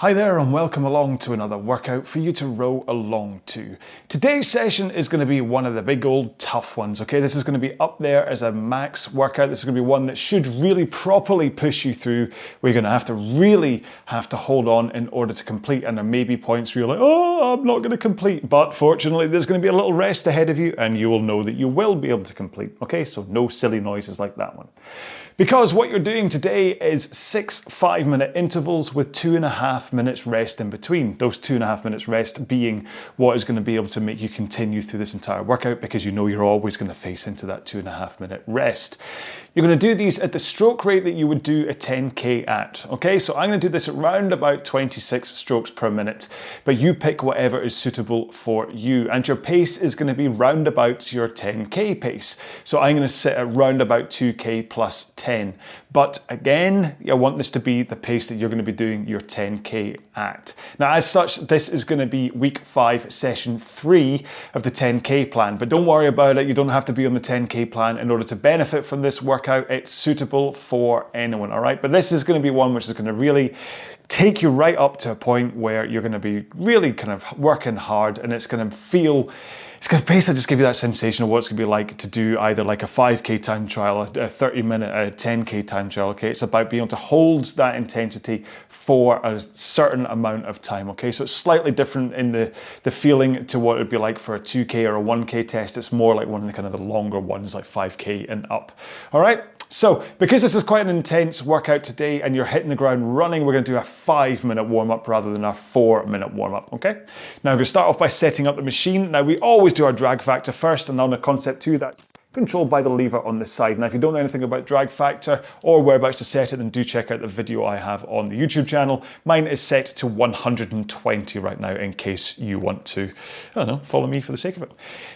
Hi there and welcome along to another workout for you to row along to. Today's session is going to be one of the big old tough ones, okay? This is going to be up there as a max workout. This is going to be one that should really properly push you through. We're going to have to really have to hold on in order to complete and there may be points where you're like, oh, I'm not going to complete. But fortunately, there's going to be a little rest ahead of you and you will know that you will be able to complete, okay? So no silly noises like that one. Because what you're doing today is six five minute intervals with two and a half minutes rest in between. Those two and a half minutes rest being what is going to be able to make you continue through this entire workout because you know you're always going to face into that two and a half minute rest. You're to do these at the stroke rate that you would do a 10k at. Okay, so I'm to do this at round about 26 strokes per minute, but you pick whatever is suitable for you. And your pace is to be round about your 10k pace. So I'm going to sit at round about 2k plus 10. But again, I want this to be the pace that you're going to be doing your 10k at. Now, as such, this is going to be week five, session three of the 10k plan. But don't worry about it. You don't have to be on the 10k plan in order to benefit from this workout. It's suitable for anyone, all right? But this is going to be one which is going to really take you right up to a point where you're going to be really kind of working hard and it's going to feel it's going to basically just give you that sensation of what it's going to be like to do either like a 5k time trial, a 30 minute, a 10k time trial. Okay, it's about being able to hold that intensity for a certain amount of time. Okay, so it's slightly different in the the feeling to what it would be like for a 2k or a 1k test. It's more like one of the kind of the longer ones, like 5k and up. All right. So, because this is quite an intense workout today and you're hitting the ground running, we're going to do a five minute warm up rather than a four minute warm up. Okay. Now, going to start off by setting up the machine. Now, we always do our drag factor first, and on the concept two, that's controlled by the lever on the side. Now, if you don't know anything about drag factor or whereabouts to set it, then do check out the video I have on the YouTube channel. Mine is set to 120 right now in case you want to, I don't know, follow me for the sake of it.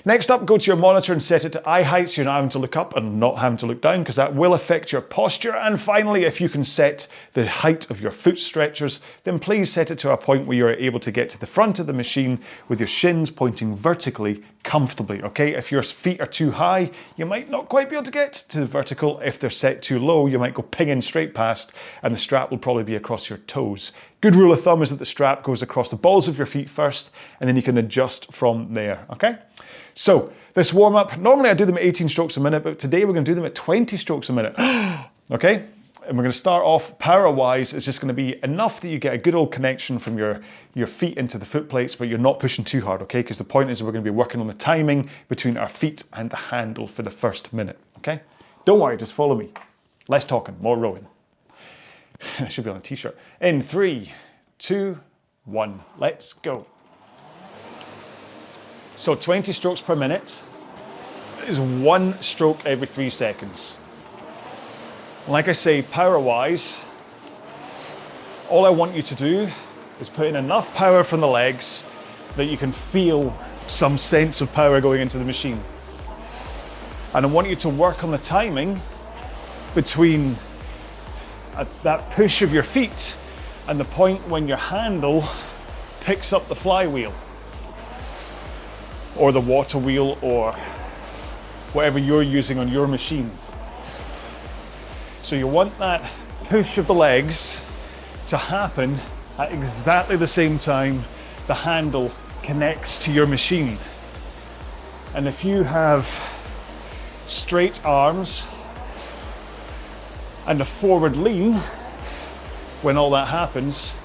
Next up, go to your monitor and set it to eye height so you're not having to look up and not having to look down because that will affect your posture. And finally, if you can set the height of your foot stretchers, then please set it to a point where you're able to get to the front of the machine with your shins pointing vertically comfortably, okay? If your feet are too high, you might not quite be able to get to the vertical. If they're set too low, you might go pinging straight past and the strap will probably be across your toes. Good rule of thumb is that the strap goes across the balls of your feet first and then you can adjust from there, okay? So, this warm up, normally I do them at 18 strokes a minute, but today we're going to do them at 20 strokes a minute, okay? And we're going to start off power wise it's just going to be enough that you get a good old connection from your your feet into the foot plates but you're not pushing too hard okay? Because the point is we're going to be working on the timing between our feet and the handle for the first minute okay? Don't worry just follow me. Less talking more rowing. I should be on a t-shirt. In three two one let's go. So 20 strokes per minute is one stroke every three seconds like I say, power wise, all I want you to do is put in enough power from the legs that you can feel some sense of power going into the machine. And I want you to work on the timing between uh, that push of your feet and the point when your handle picks up the flywheel or the water wheel or whatever you're using on your machine. So you want that push of the legs to happen at exactly the same time the handle connects to your machine. And if you have straight arms and a forward lean, when all that happens,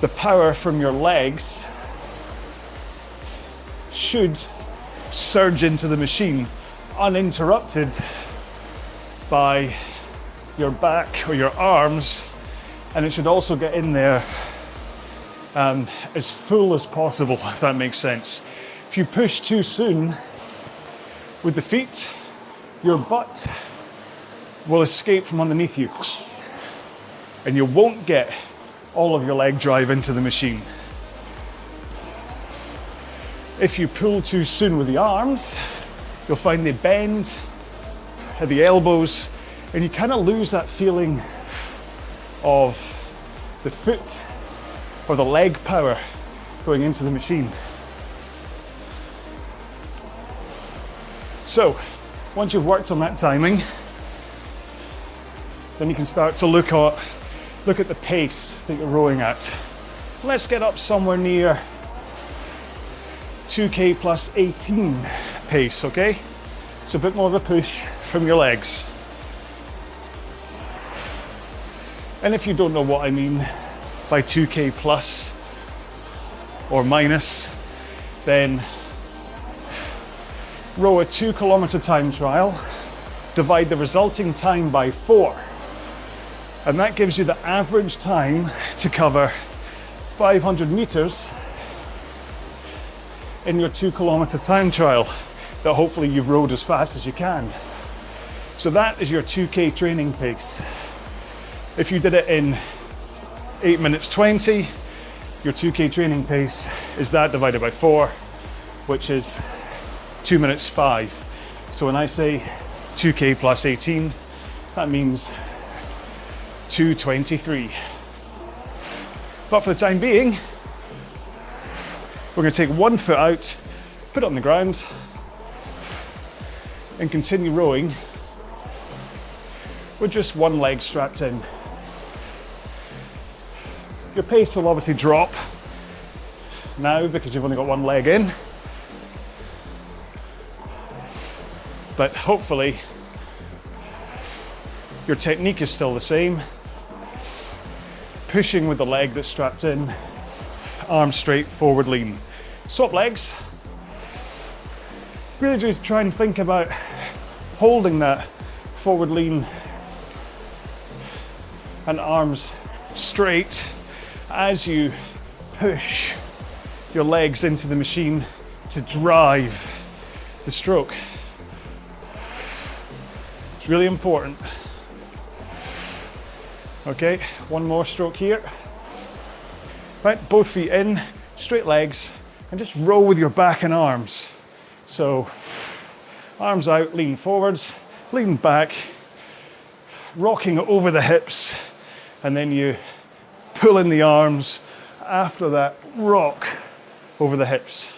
the power from your legs should surge into the machine uninterrupted by your back or your arms, and it should also get in there um, as full as possible, if that makes sense. If you push too soon with the feet, your butt will escape from underneath you, and you won't get all of your leg drive into the machine. If you pull too soon with the arms, you'll find they bend at the elbows, and you kind of lose that feeling of the foot or the leg power going into the machine. So, once you've worked on that timing, then you can start to look at look at the pace that you're rowing at. Let's get up somewhere near 2k plus 18 pace, okay? So a bit more of a push from your legs. And if you don't know what I mean by 2k plus or minus, then row a two kilometer time trial, divide the resulting time by four, and that gives you the average time to cover 500 meters in your two kilometer time trial that hopefully you've rowed as fast as you can. So that is your 2K training pace. If you did it in 8 minutes 20, your 2K training pace is that divided by 4, which is 2 minutes 5. So when I say 2K plus 18, that means 223. But for the time being, we're going to take one foot out, put it on the ground, and continue rowing with just one leg strapped in. Your pace will obviously drop now because you've only got one leg in. But hopefully, your technique is still the same. Pushing with the leg that's strapped in, arm straight, forward lean. Swap legs. Really just try and think about holding that forward lean and arms straight as you push your legs into the machine to drive the stroke. It's really important. Okay, one more stroke here. Right, both feet in, straight legs, and just roll with your back and arms. So, arms out, lean forwards, lean back, rocking over the hips, and then you pull in the arms. After that rock over the hips.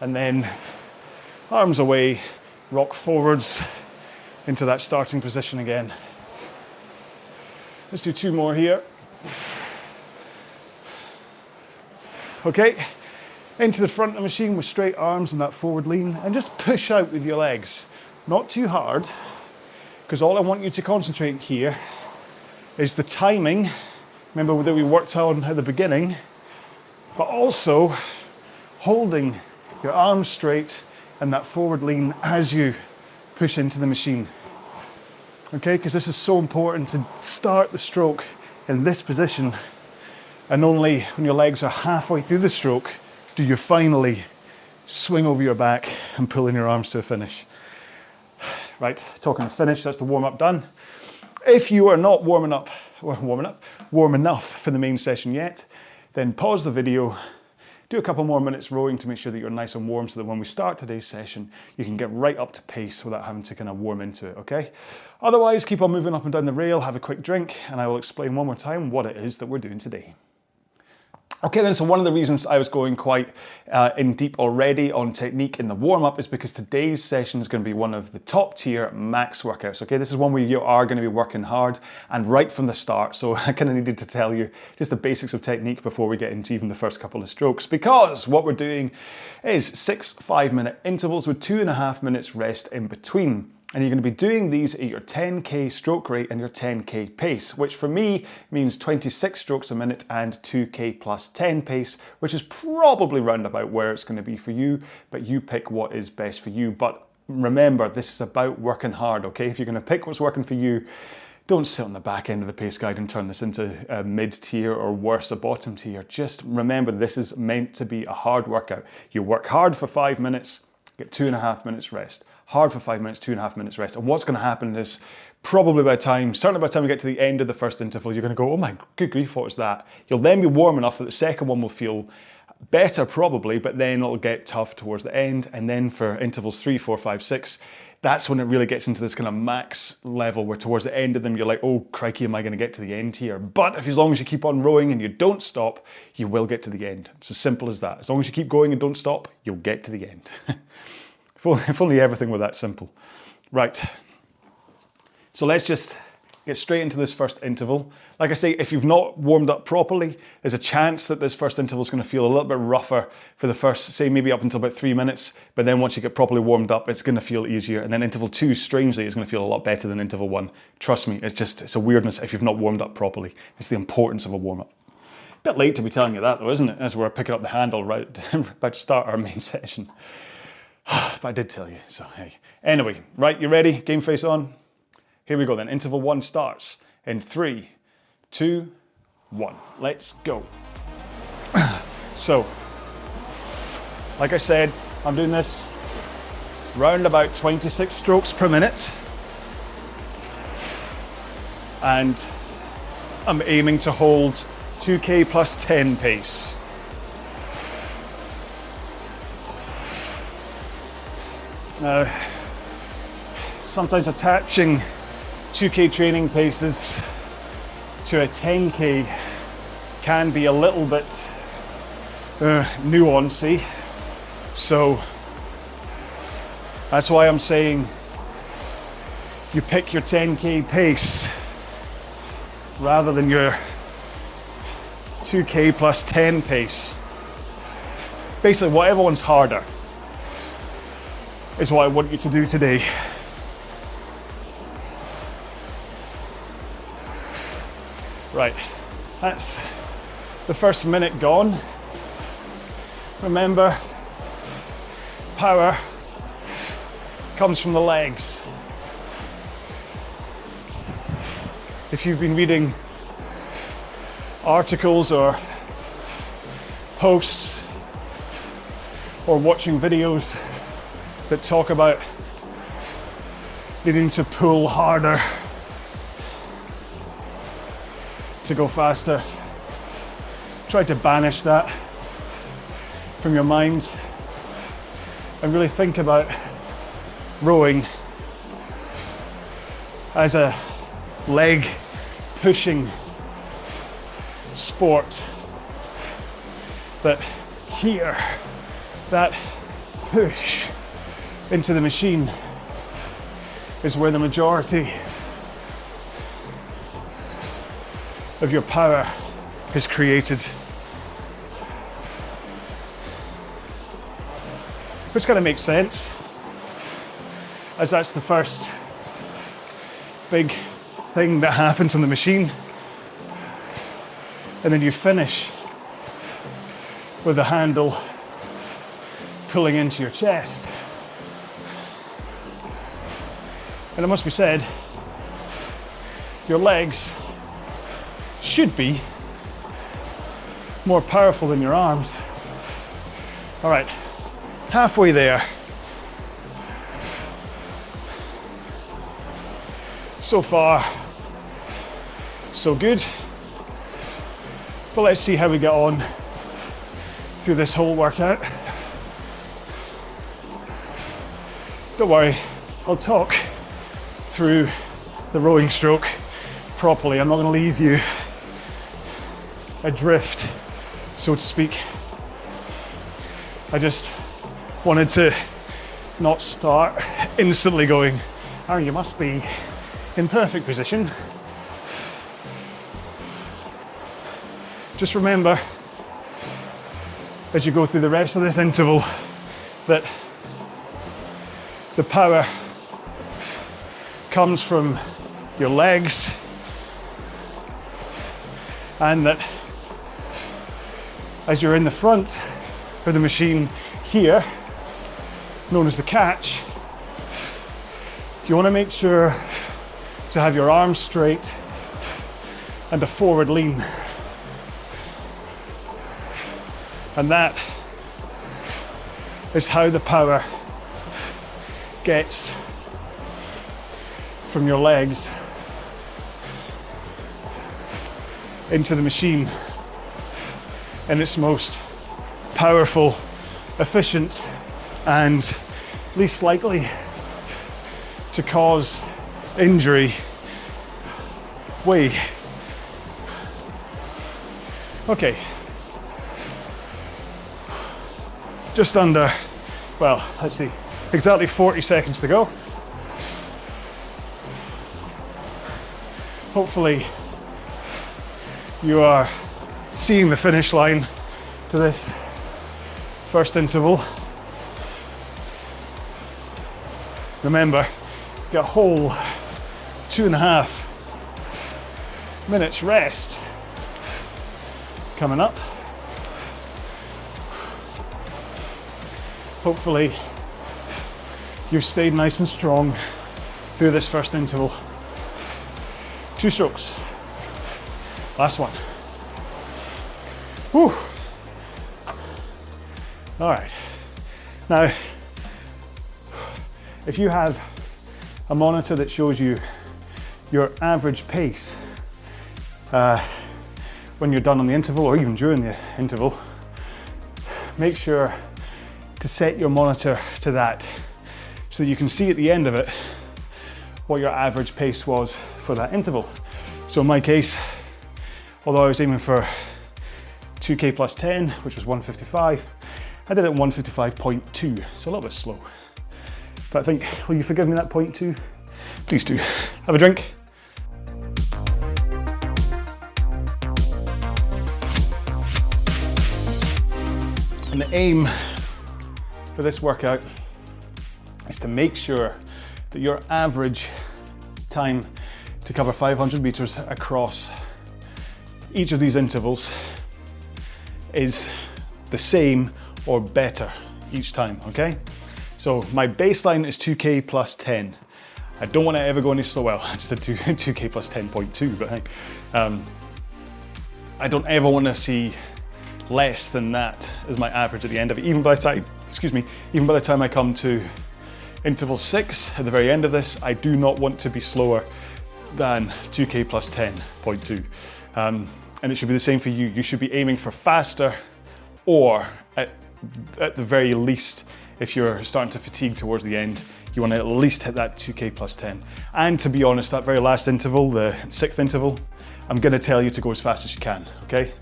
And then arms away rock forwards into that starting position again. Let's do two more here. Okay. Into the front of the machine with straight arms and that forward lean. And just push out with your legs. Not too hard because all I want you to concentrate here is the timing remember that we worked on at the beginning, but also holding your arms straight and that forward lean as you push into the machine. Okay, because this is so important to start the stroke in this position, and only when your legs are halfway through the stroke do you finally swing over your back and pull in your arms to a finish. Right, talking of finish, that's the warm up done. If you are not warming up, warming up, warm enough for the main session yet, then pause the video, do a couple more minutes rowing to make sure that you're nice and warm so that when we start today's session, you can get right up to pace without having to kind of warm into it, okay? Otherwise, keep on moving up and down the rail, have a quick drink, and I will explain one more time what it is that we're doing today. Okay then, so one of the reasons I was going quite uh, in deep already on technique in the warm-up is because today's session is going to be one of the top tier max workouts. Okay, this is one where you are going to be working hard and right from the start. So I kind of needed to tell you just the basics of technique before we get into even the first couple of strokes because what we're doing is six five minute intervals with two and a half minutes rest in between. And you're going to be doing these at your 10k stroke rate and your 10k pace, which for me means 26 strokes a minute and 2k plus 10 pace, which is probably round about where it's going to be for you, but you pick what is best for you. But remember, this is about working hard, okay? If you're going to pick what's working for you, don't sit on the back end of the pace guide and turn this into a mid tier or worse, a bottom tier. Just remember, this is meant to be a hard workout. You work hard for five minutes, get two and a half minutes rest hard for five minutes, two and a half minutes rest. And what's going to happen is probably by the time, certainly by the time we get to the end of the first interval, you're going to go, oh my good grief, what was that? You'll then be warm enough that the second one will feel better probably, but then it'll get tough towards the end. And then for intervals three, four, five, six, that's when it really gets into this kind of max level where towards the end of them you're like, oh crikey, am I going to get to the end here? But if as long as you keep on rowing and you don't stop, you will get to the end. It's as simple as that. As long as you keep going and don't stop, you'll get to the end. If only everything were that simple. Right. So let's just get straight into this first interval. Like I say, if you've not warmed up properly, there's a chance that this first interval is going to feel a little bit rougher for the first, say, maybe up until about three minutes. But then once you get properly warmed up, it's going to feel easier. And then interval two, strangely, is going to feel a lot better than interval one. Trust me, it's just, it's a weirdness if you've not warmed up properly. It's the importance of a warm up. Bit late to be telling you that though, isn't it? As we're picking up the handle right about to start our main session. but I did tell you, so hey. Anyway, right, you ready? Game face on? Here we go then. Interval one starts in three, two, one. Let's go. so, like I said, I'm doing this round about 26 strokes per minute. And I'm aiming to hold 2k plus 10 pace. Now, sometimes attaching 2k training paces to a 10k can be a little bit uh, nuancy. So that's why I'm saying you pick your 10k pace rather than your 2k plus 10 pace. Basically, whatever one's harder is what I want you to do today. Right, that's the first minute gone. Remember, power comes from the legs. If you've been reading articles or posts or watching videos that talk about needing to pull harder to go faster. Try to banish that from your mind and really think about rowing as a leg pushing sport. That here, that push into the machine is where the majority of your power is created. Which kind of makes sense, as that's the first big thing that happens on the machine. And then you finish with the handle pulling into your chest. And it must be said, your legs should be more powerful than your arms. All right, halfway there. So far, so good. But let's see how we get on through this whole workout. Don't worry, I'll talk through the rowing stroke properly. I'm not going to leave you adrift, so to speak. I just wanted to not start instantly going, oh, you must be in perfect position. Just remember as you go through the rest of this interval that the power comes from your legs, and that as you're in the front of the machine here, known as the catch, you want to make sure to have your arms straight and a forward lean. And that is how the power gets from your legs into the machine in its most powerful, efficient, and least likely to cause injury way. Okay. Just under, well, let's see, exactly 40 seconds to go. You are seeing the finish line to this first interval. Remember, get a whole two and a half minutes rest coming up. Hopefully, you've stayed nice and strong through this first interval. Two strokes. Last one. Whew. All right. Now, if you have a monitor that shows you your average pace uh, when you're done on the interval or even during the interval, make sure to set your monitor to that so that you can see at the end of it what your average pace was for that interval. So in my case, although I was aiming for 2k plus 10, which was 155, I did it in 155.2, so a little bit slow. But I think, will you forgive me that 0.2? Please do. Have a drink. And the aim for this workout is to make sure that your average time to cover 500 meters across each of these intervals is the same or better each time, okay? So my baseline is 2K plus 10. I don't want to ever go any slower. Well, I just did 2, 2K plus 10.2, but hey, um, I don't ever want to see less than that as my average at the end of it. Even by the time, excuse me, even by the time I come to interval six at the very end of this, I do not want to be slower than 2K plus 10.2. Um, and it should be the same for you. You should be aiming for faster or at, at the very least, if you're starting to fatigue towards the end, you want to at least hit that 2K plus 10. And to be honest, that very last interval, the sixth interval, I'm going to tell you to go as fast as you can, okay?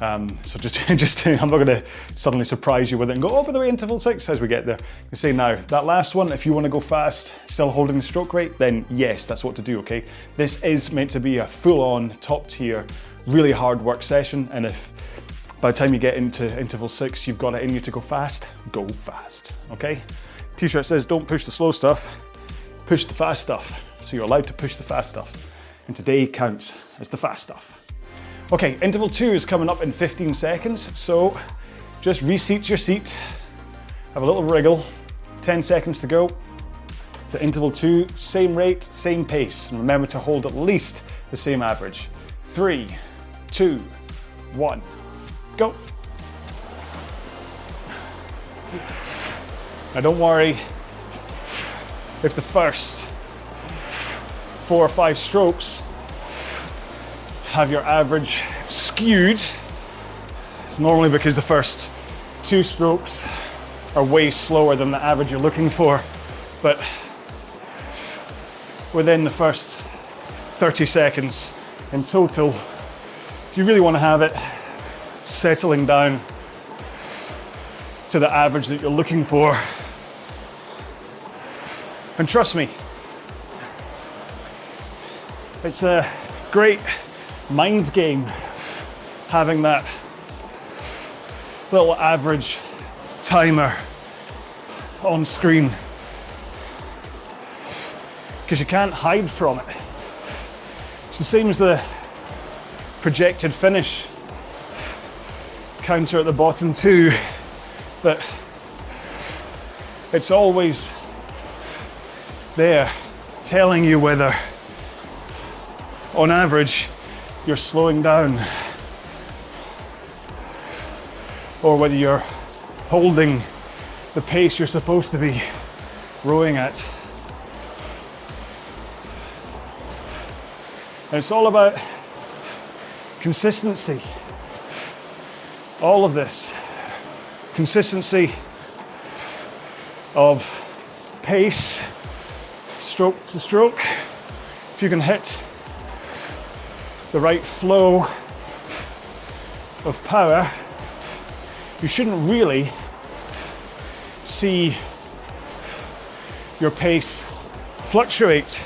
Um, so just, just I'm not going to suddenly surprise you with it and go, oh, by the way, interval six as we get there. You say now, that last one, if you want to go fast, still holding the stroke rate, then yes, that's what to do, okay? This is meant to be a full on, top tier, really hard work session. And if by the time you get into interval six, you've got it in you to go fast, go fast, okay? T-shirt says, don't push the slow stuff, push the fast stuff. So you're allowed to push the fast stuff. And today counts as the fast stuff. Okay, interval two is coming up in 15 seconds, so just reseat your seat, have a little wriggle, 10 seconds to go. So interval two, same rate, same pace, and remember to hold at least the same average. Three, two, one, go. Now don't worry if the first four or five strokes have your average skewed. Normally because the first two strokes are way slower than the average you're looking for. But within the first 30 seconds in total, if you really want to have it settling down to the average that you're looking for, and trust me, it's a great mind game having that little average timer on screen because you can't hide from it. It's the same as the projected finish counter at the bottom too, but it's always there telling you whether on average you're slowing down or whether you're holding the pace you're supposed to be rowing at. And it's all about consistency. All of this consistency of pace, stroke to stroke. If you can hit the right flow of power, you shouldn't really see your pace fluctuate.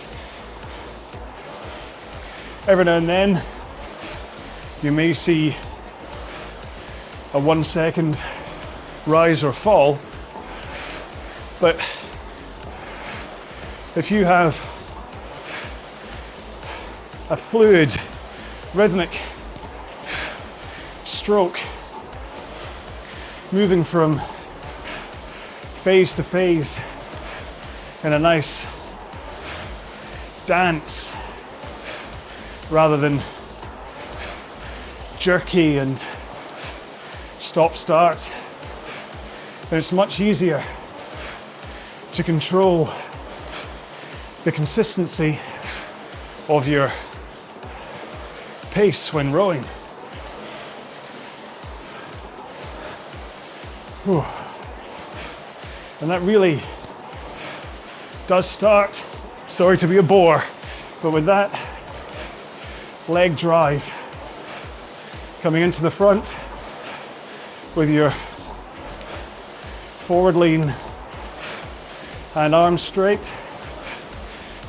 Every now and then, you may see a one second rise or fall, but if you have a fluid, rhythmic stroke moving from phase to phase in a nice dance rather than jerky and stop start, then it's much easier to control the consistency of your pace when rowing. Whew. And that really does start, sorry to be a bore, but with that leg drive coming into the front with your forward lean and arms straight,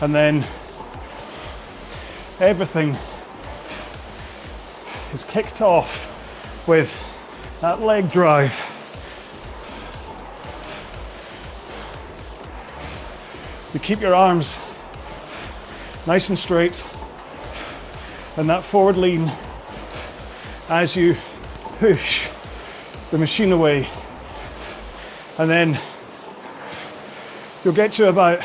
and then everything kicked off with that leg drive. You keep your arms nice and straight and that forward lean as you push the machine away. And then you'll get to about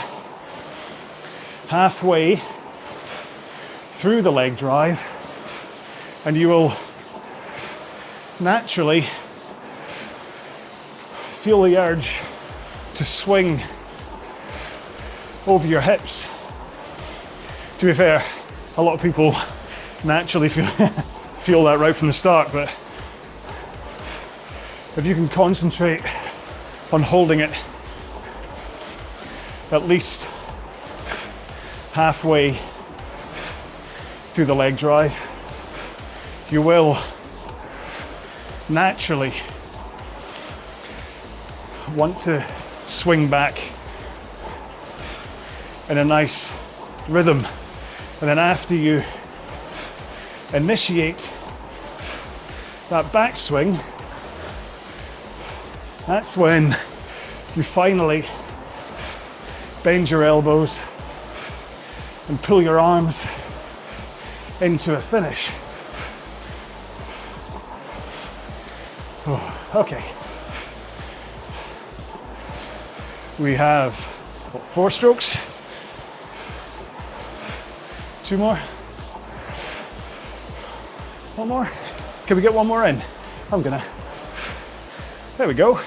halfway through the leg drive and you will naturally feel the urge to swing over your hips. To be fair, a lot of people naturally feel, feel that right from the start, but if you can concentrate on holding it at least halfway through the leg drive, you will naturally want to swing back in a nice rhythm. And then after you initiate that backswing, that's when you finally bend your elbows and pull your arms into a finish. Okay. We have what, four strokes. Two more. One more. Can we get one more in? I'm gonna. There we go.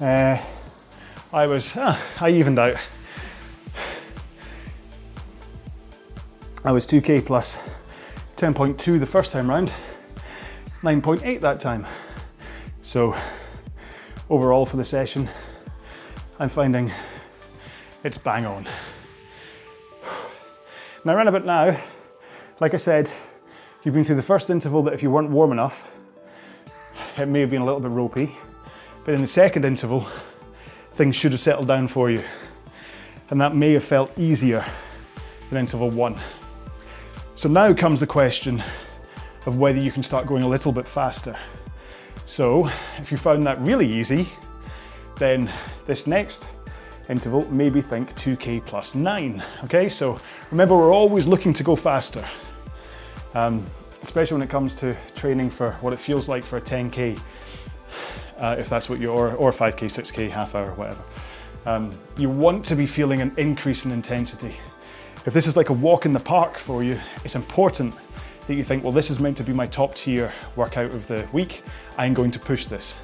Uh, I was, ah, I evened out. I was 2k plus 10.2 the first time round, 9.8 that time. So overall for the session, I'm finding it's bang on. Now around about now, like I said, you've been through the first interval that if you weren't warm enough, it may have been a little bit ropey, but in the second interval, things should have settled down for you. And that may have felt easier than interval one. So now comes the question of whether you can start going a little bit faster. So if you found that really easy, then this next interval, maybe think 2K plus nine. Okay, so remember we're always looking to go faster, um, especially when it comes to training for what it feels like for a 10K, uh, if that's what you're, or 5K, 6K, half hour, whatever. Um, you want to be feeling an increase in intensity. If this is like a walk in the park for you, it's important that you think, well, this is meant to be my top tier workout of the week. I'm going to push this.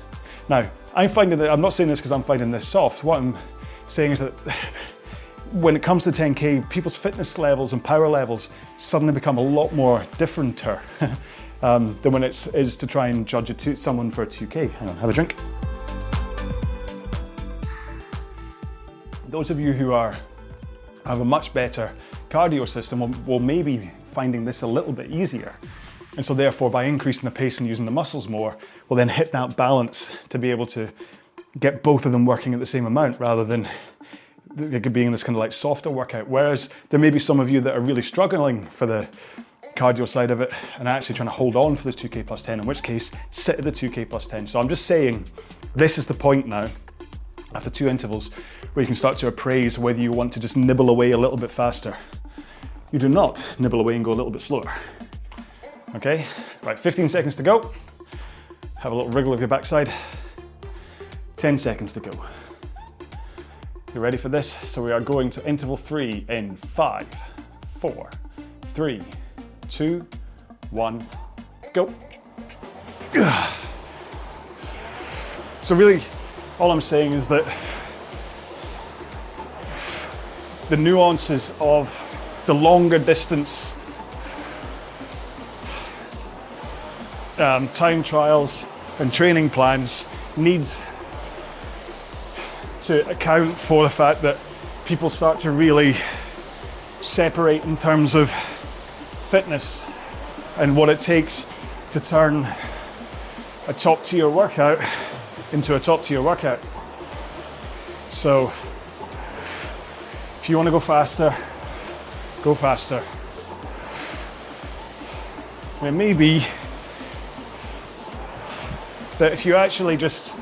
Now, I'm finding that, I'm not saying this because I'm finding this soft. What I'm saying is that when it comes to 10K, people's fitness levels and power levels suddenly become a lot more differenter um, than when it is to try and judge two, someone for a 2K. Hang on, have a drink. Those of you who are have a much better cardio system will, maybe finding this a little bit easier. And so therefore by increasing the pace and using the muscles more, we'll then hit that balance to be able to get both of them working at the same amount rather than being in this kind of like softer workout. Whereas there may be some of you that are really struggling for the cardio side of it and actually trying to hold on for this 2K plus 10, in which case sit at the 2K plus 10. So I'm just saying this is the point now after two intervals where you can start to appraise whether you want to just nibble away a little bit faster. You do not nibble away and go a little bit slower. Okay, right, 15 seconds to go. Have a little wriggle of your backside. 10 seconds to go. You ready for this? So we are going to interval three in five, four, three, two, one, go. So really, all I'm saying is that the nuances of the longer distance um, time trials and training plans needs to account for the fact that people start to really separate in terms of fitness and what it takes to turn a top tier workout into a top tier workout. So, if you want to go faster, go faster. it may be that if you actually just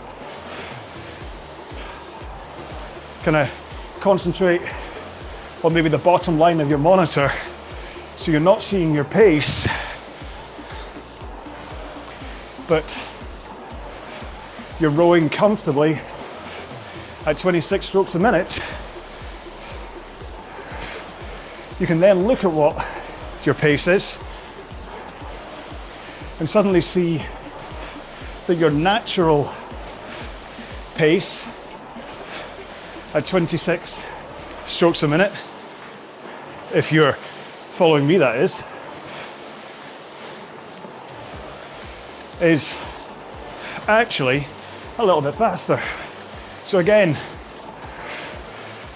kind of concentrate on maybe the bottom line of your monitor so you're not seeing your pace but you're rowing comfortably at 26 strokes a minute you can then look at what your pace is and suddenly see that your natural pace at 26 strokes a minute, if you're following me, that is, is actually a little bit faster. So, again,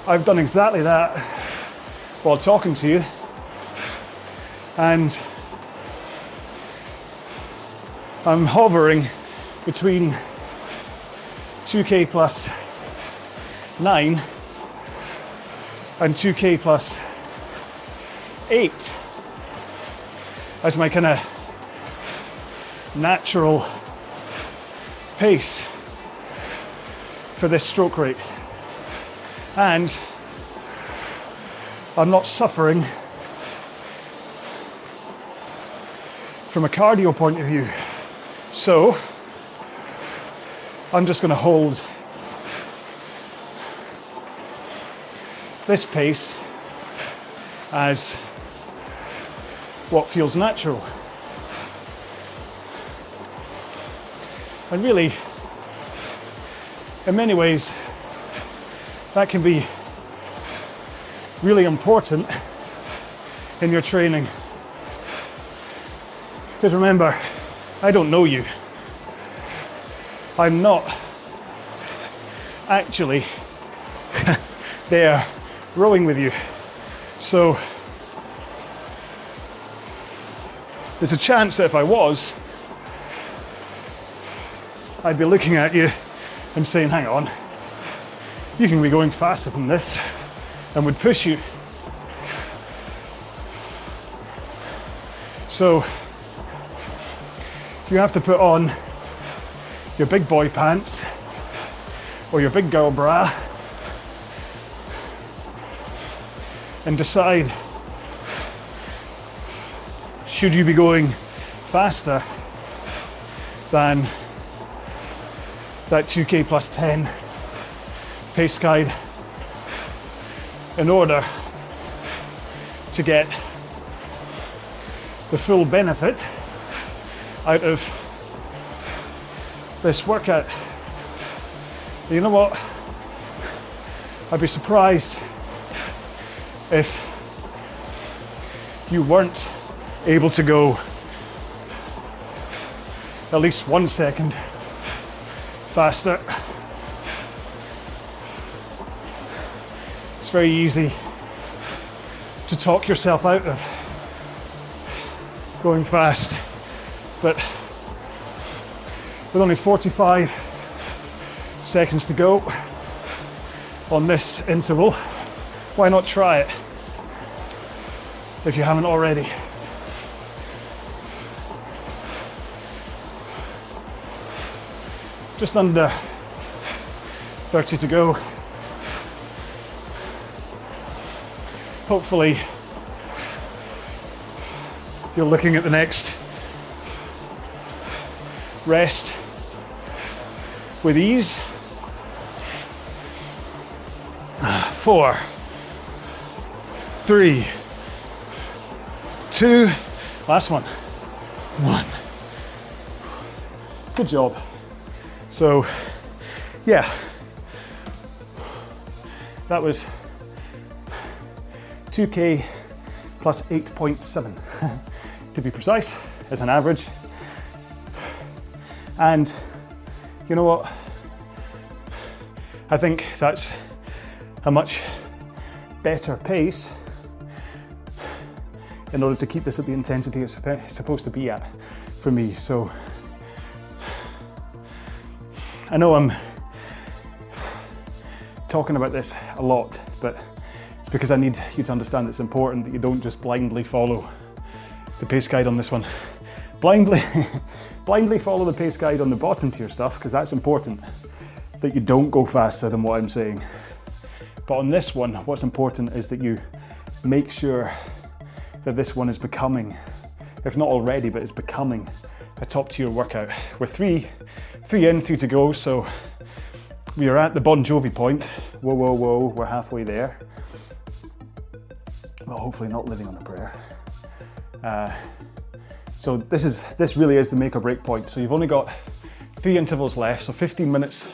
I've done exactly that while talking to you, and I'm hovering between 2k plus 9 and 2k plus 8 as my kind of natural pace for this stroke rate. And I'm not suffering from a cardio point of view. So, I'm just going to hold this pace as what feels natural. And really, in many ways, that can be really important in your training. Because remember, I don't know you. I'm not actually there rowing with you. So there's a chance that if I was, I'd be looking at you and saying, hang on, you can be going faster than this, and would push you. So you have to put on your big boy pants or your big girl bra and decide should you be going faster than that 2k plus 10 pace guide in order to get the full benefit out of this workout. You know what? I'd be surprised if you weren't able to go at least one second faster. It's very easy to talk yourself out of going fast, but with only 45 seconds to go, on this interval, why not try it if you haven't already? Just under 30 to go. Hopefully, you're looking at the next rest with ease. Four, three, two, last one, one. Good job. So, yeah, that was 2k plus 8.7 to be precise as an average. And you know what? I think that's a much better pace in order to keep this at the intensity it's supposed to be at for me. So I know I'm talking about this a lot, but because I need you to understand it's important that you don't just blindly follow the pace guide on this one. Blindly, blindly follow the pace guide on the bottom tier stuff because that's important that you don't go faster than what I'm saying. But on this one, what's important is that you make sure that this one is becoming, if not already, but it's becoming a top tier workout. We're three, three in, three to go, so we are at the Bon Jovi point. Whoa, whoa, whoa, we're halfway there. But hopefully not living on a prayer. Uh, so this is this really is the make or break point. So you've only got three intervals left, so 15 minutes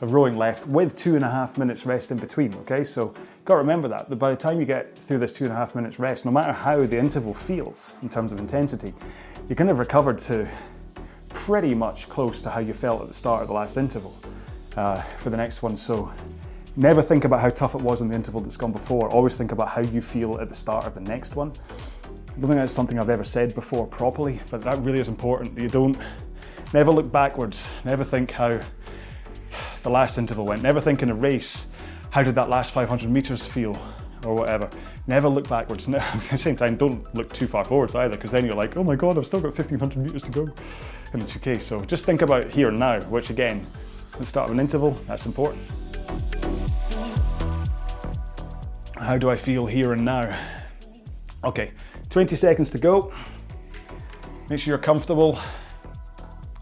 of rowing left with two and a half minutes rest in between. Okay, so got to remember that, that by the time you get through this two and a half minutes rest, no matter how the interval feels in terms of intensity, you're kind of recovered to pretty much close to how you felt at the start of the last interval uh, for the next one. So never think about how tough it was in the interval that's gone before. Always think about how you feel at the start of the next one. I don't think that's something I've ever said before properly, but that really is important. You don't never look backwards. Never think how the last interval went. Never think in a race, how did that last 500 meters feel or whatever. Never look backwards. at the same time, don't look too far forwards either, because then you're like, oh my God, I've still got 1500 meters to go And it's 2K. So just think about here and now, which again, the start of an interval, that's important. How do I feel here and now? Okay, 20 seconds to go. Make sure you're comfortable.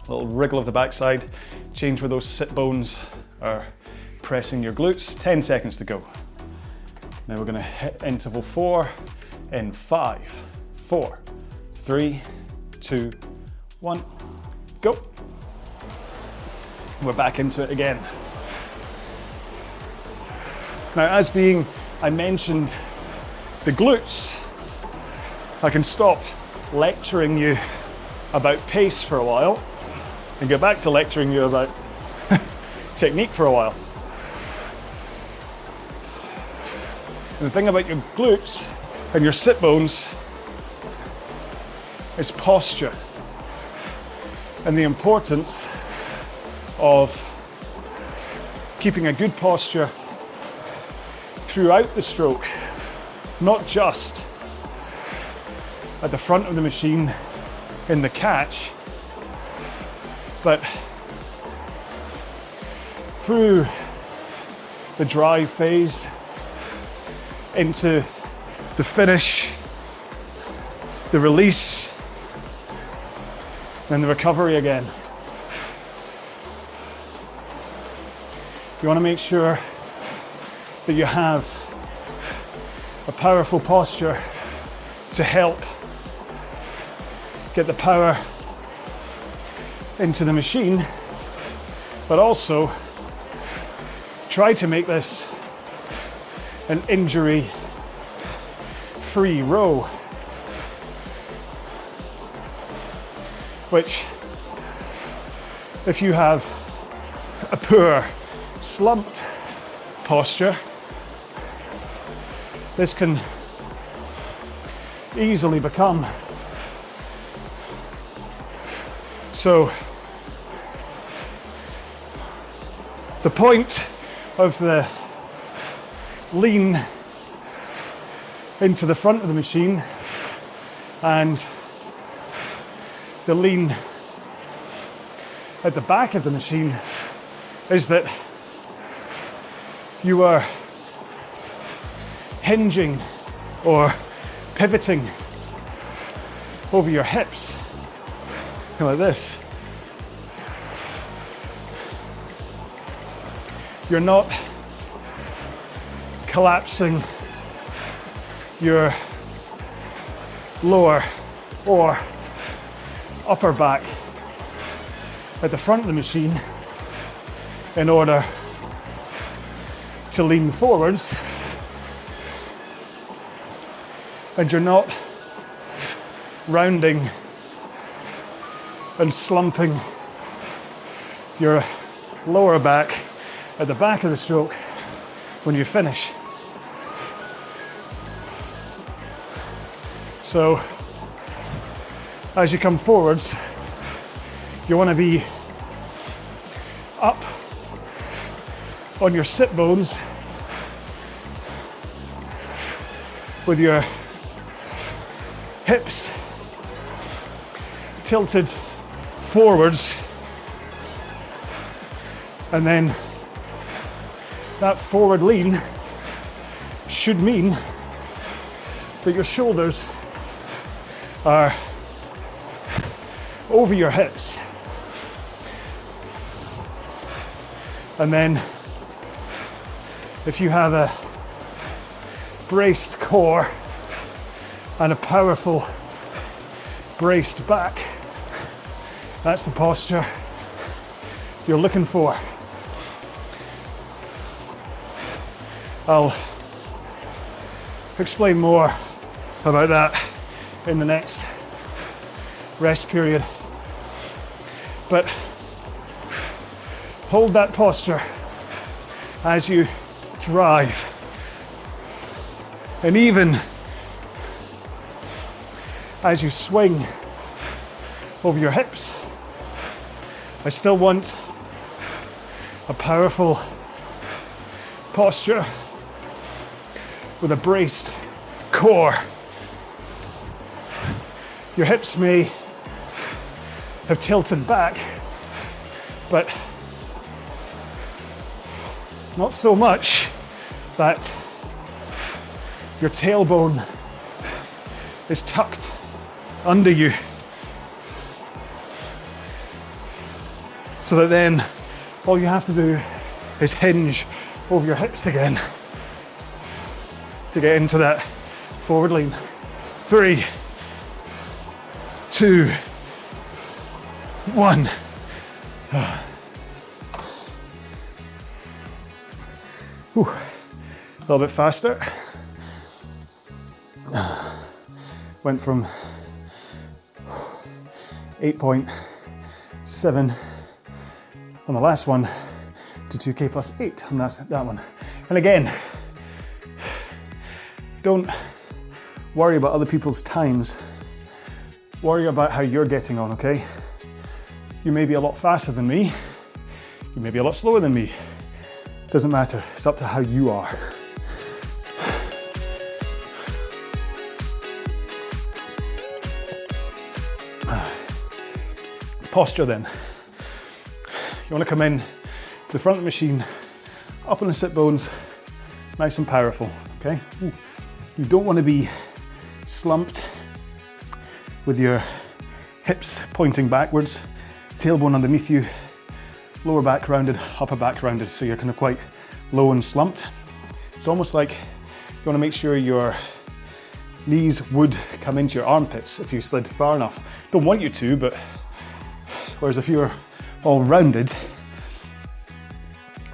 A little wriggle of the backside. Change where those sit bones are pressing your glutes. 10 seconds to go. Now we're gonna hit interval four in five, four, three, two, one, go. We're back into it again. Now, as being, I mentioned the glutes, I can stop lecturing you about pace for a while and get back to lecturing you about technique for a while. And the thing about your glutes and your sit bones is posture and the importance of keeping a good posture throughout the stroke, not just at the front of the machine in the catch, but through the drive phase into the finish, the release, and the recovery again. You want to make sure that you have a powerful posture to help get the power into the machine, but also try to make this an injury free row. Which, if you have a poor slumped posture, this can easily become. So, the point of the lean into the front of the machine and the lean at the back of the machine is that you are hinging or pivoting over your hips like this. You're not collapsing your lower or upper back at the front of the machine in order to lean forwards and you're not rounding and slumping your lower back at the back of the stroke when you finish. So, as you come forwards, you want to be up on your sit bones with your hips tilted forwards and then that forward lean should mean that your shoulders are over your hips. And then if you have a braced core and a powerful braced back, that's the posture you're looking for. I'll explain more about that in the next rest period. But hold that posture as you drive. And even as you swing over your hips, I still want a powerful posture with a braced core. Your hips may have tilted back, but not so much that your tailbone is tucked under you. So that then all you have to do is hinge over your hips again to get into that forward lean. Three, two, one. Whew. A little bit faster. Went from 8.7 on the last one to 2k plus 8 and that's that one. And again, don't worry about other people's times. Worry about how you're getting on, okay? You may be a lot faster than me. You may be a lot slower than me. Doesn't matter. It's up to how you are. Posture then. You want to come in to the front of the machine, up on the sit bones, nice and powerful, okay? Ooh. You don't want to be slumped with your hips pointing backwards, tailbone underneath you, lower back rounded, upper back rounded, so you're kind of quite low and slumped. It's almost like you want to make sure your knees would come into your armpits if you slid far enough. Don't want you to, but whereas if you're all rounded,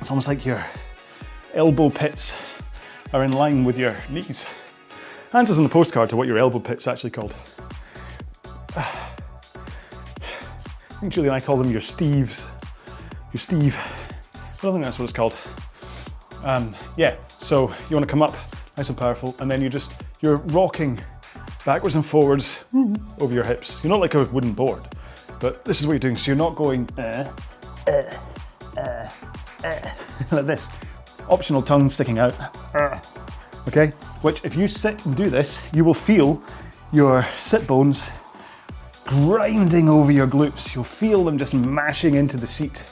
it's almost like your elbow pits are in line with your knees. Answers on the postcard to what your elbow pit's actually called. I think Julie and I call them your Steves. Your Steve. I don't think that's what it's called. Um, yeah, so you want to come up nice and powerful, and then you just you're rocking backwards and forwards over your hips. You're not like a wooden board, but this is what you're doing. So you're not going uh, uh, uh, uh, like this. optional tongue sticking out. Okay, which if you sit and do this, you will feel your sit bones grinding over your glutes. You'll feel them just mashing into the seat.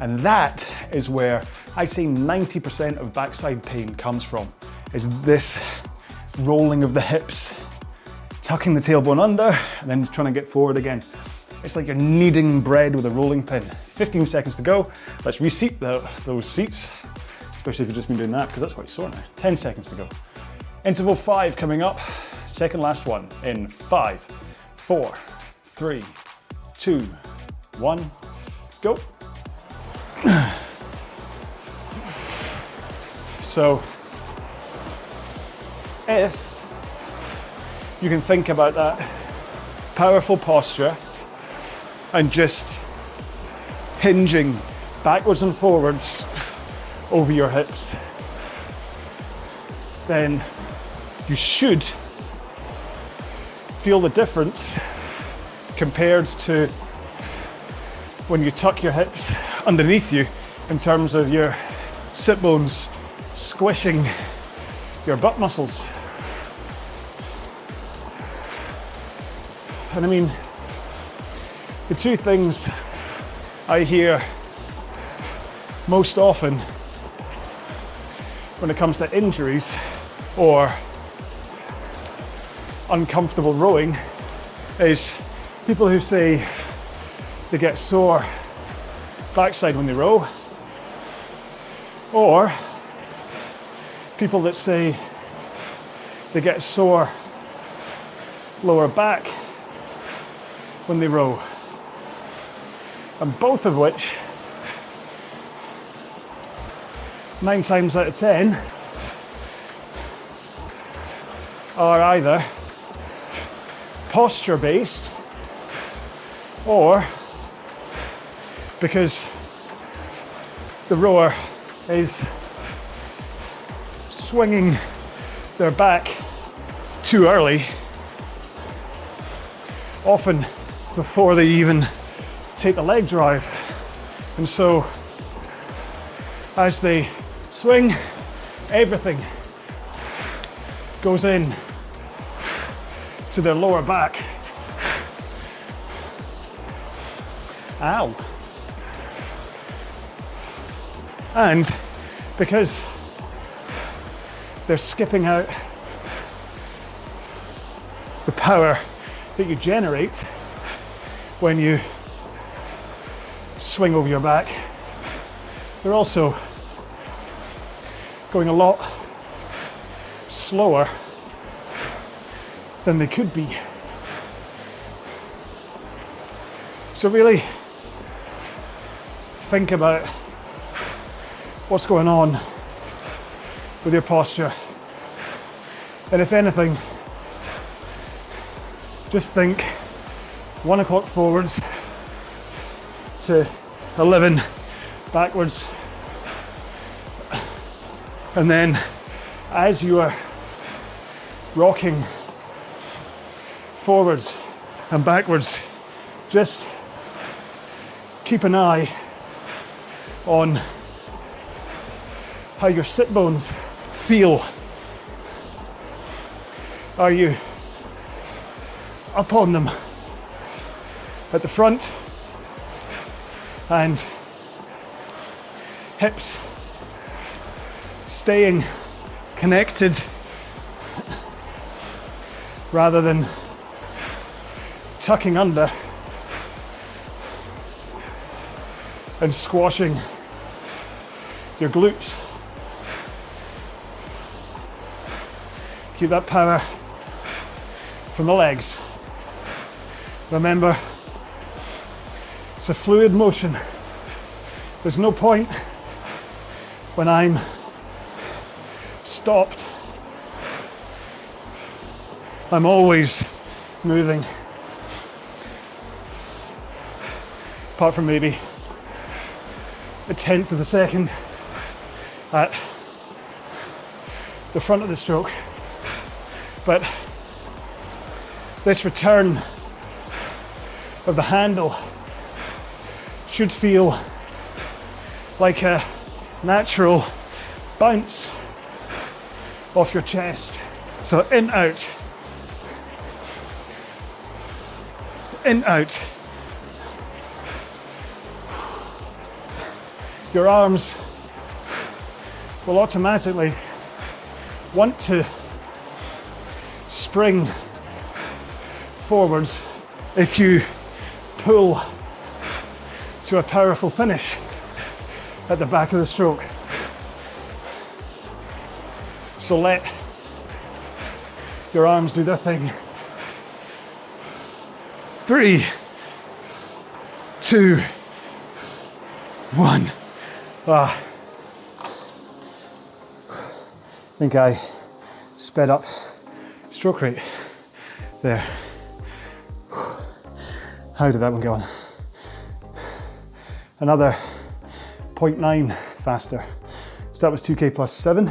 And that is where I'd say 90% of backside pain comes from, is this rolling of the hips, tucking the tailbone under, and then trying to get forward again. It's like you're kneading bread with a rolling pin. 15 seconds to go. Let's reseat the, those seats, especially if you've just been doing that, because that's quite sore now. 10 seconds to go. Interval five coming up. Second last one in five, four, three, two, one, go. So, if you can think about that powerful posture and just hinging backwards and forwards over your hips, then you should feel the difference compared to when you tuck your hips underneath you in terms of your sit bones squishing your butt muscles. And I mean, the two things I hear most often when it comes to injuries or uncomfortable rowing is people who say they get sore backside when they row, or people that say they get sore lower back when they row. And both of which, nine times out of ten, are either posture based or because the rower is swinging their back too early, often before they even take the leg drive. And so, as they swing, everything goes in to their lower back. Ow. And because they're skipping out the power that you generate when you swing over your back. They're also going a lot slower than they could be. So, really think about what's going on with your posture. And if anything, just think one o'clock forwards to 11 backwards. And then as you are rocking forwards and backwards, just keep an eye on how your sit bones feel. Are you up on them at the front and hips staying connected rather than tucking under and squashing your glutes. Keep that power from the legs. Remember, it's a fluid motion. There's no point when I'm stopped. I'm always moving. Apart from maybe a tenth of a second at the front of the stroke. But this return of the handle should feel like a natural bounce off your chest. So in, out. In, out. Your arms will automatically want to spring forwards if you pull to a powerful finish at the back of the stroke. So let your arms do their thing. Three, two, one. Ah. I think I sped up stroke rate there. How did that one go on? Another 0.9 faster. So that was 2k plus 7.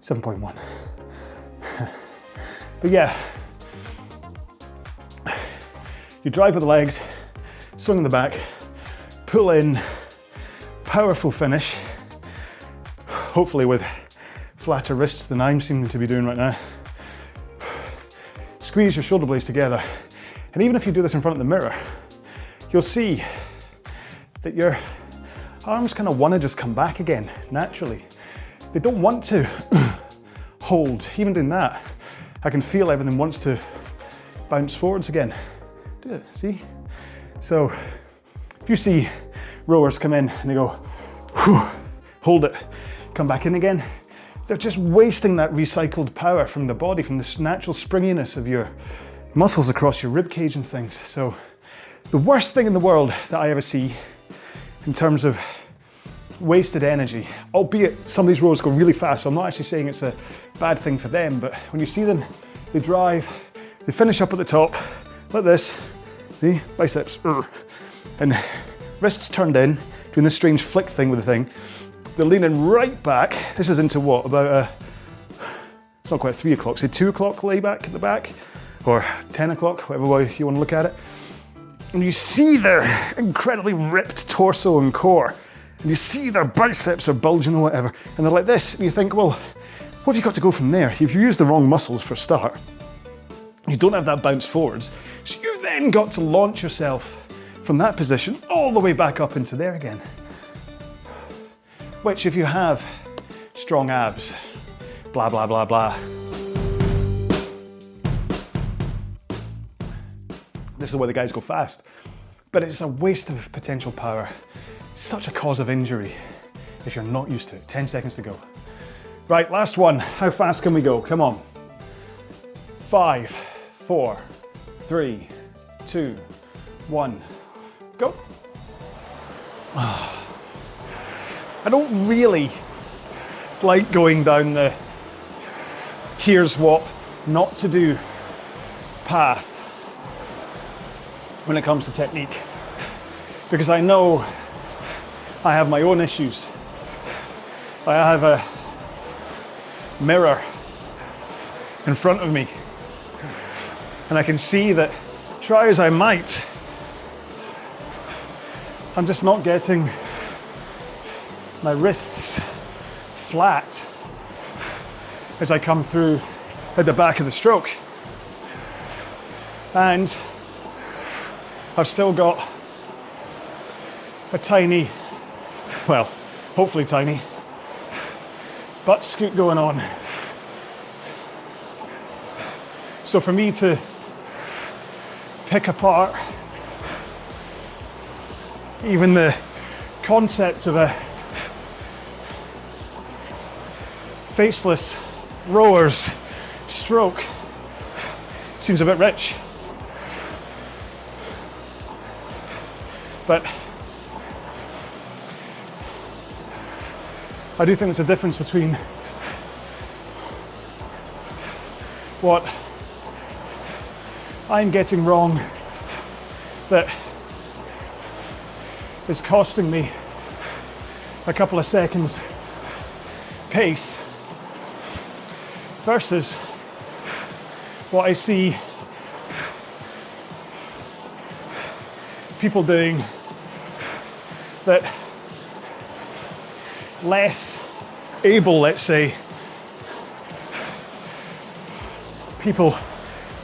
7.1. but yeah, you drive with the legs, swing in the back, pull in, powerful finish, hopefully with flatter wrists than I'm seeming to be doing right now. Squeeze your shoulder blades together. And even if you do this in front of the mirror, you'll see that your arms kind of want to just come back again naturally. They don't want to hold. Even doing that, I can feel everything wants to bounce forwards again. Do it, see? So if you see rowers come in and they go, hold it, come back in again, they're just wasting that recycled power from the body, from this natural springiness of your muscles across your rib cage and things. So, the worst thing in the world that I ever see in terms of wasted energy, albeit some of these rows go really fast, so I'm not actually saying it's a bad thing for them, but when you see them, they drive, they finish up at the top, like this, see, biceps, uh, and wrists turned in, doing this strange flick thing with the thing, they're leaning right back. This is into what? About a, it's not quite three o'clock, say two o'clock layback at the back, or 10 o'clock, whatever way you want to look at it. And you see their incredibly ripped torso and core. And you see their biceps are bulging or whatever. And they're like this. And you think, well, what have you got to go from there? If you use the wrong muscles for a start, you don't have that bounce forwards. So you've then got to launch yourself from that position all the way back up into there again which if you have strong abs, blah, blah, blah, blah. This is where the guys go fast. But it's a waste of potential power. Such a cause of injury if you're not used to it. 10 seconds to go. Right, last one. How fast can we go? Come on. Five, four, three, two, one, go. I don't really like going down the here's what not to do path when it comes to technique because I know I have my own issues. I have a mirror in front of me and I can see that try as I might, I'm just not getting my wrists flat as I come through at the back of the stroke. And I've still got a tiny, well, hopefully tiny, butt scoot going on. So for me to pick apart even the concept of a faceless rowers stroke seems a bit rich. But I do think there's a difference between what I'm getting wrong that is costing me a couple of seconds pace versus what I see people doing that less able, let's say, people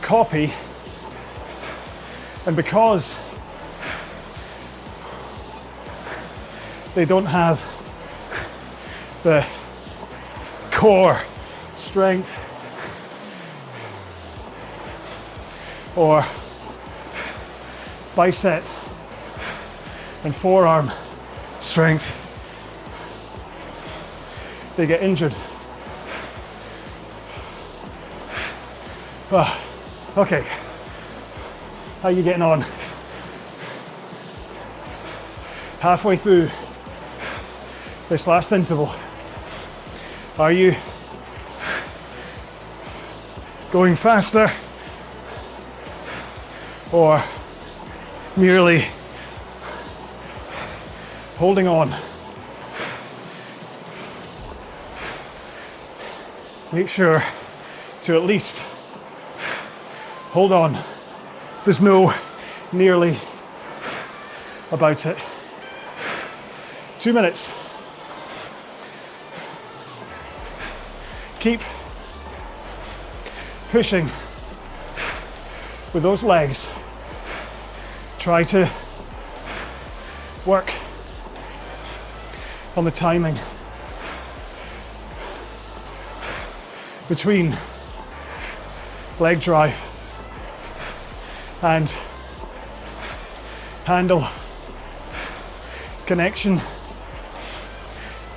copy, and because they don't have the core strength or bicep and forearm strength, they get injured. Oh, okay, how are you getting on? Halfway through this last interval, are you going faster or merely holding on. Make sure to at least hold on. There's no nearly about it. Two minutes. Keep pushing with those legs. Try to work on the timing between leg drive and handle connection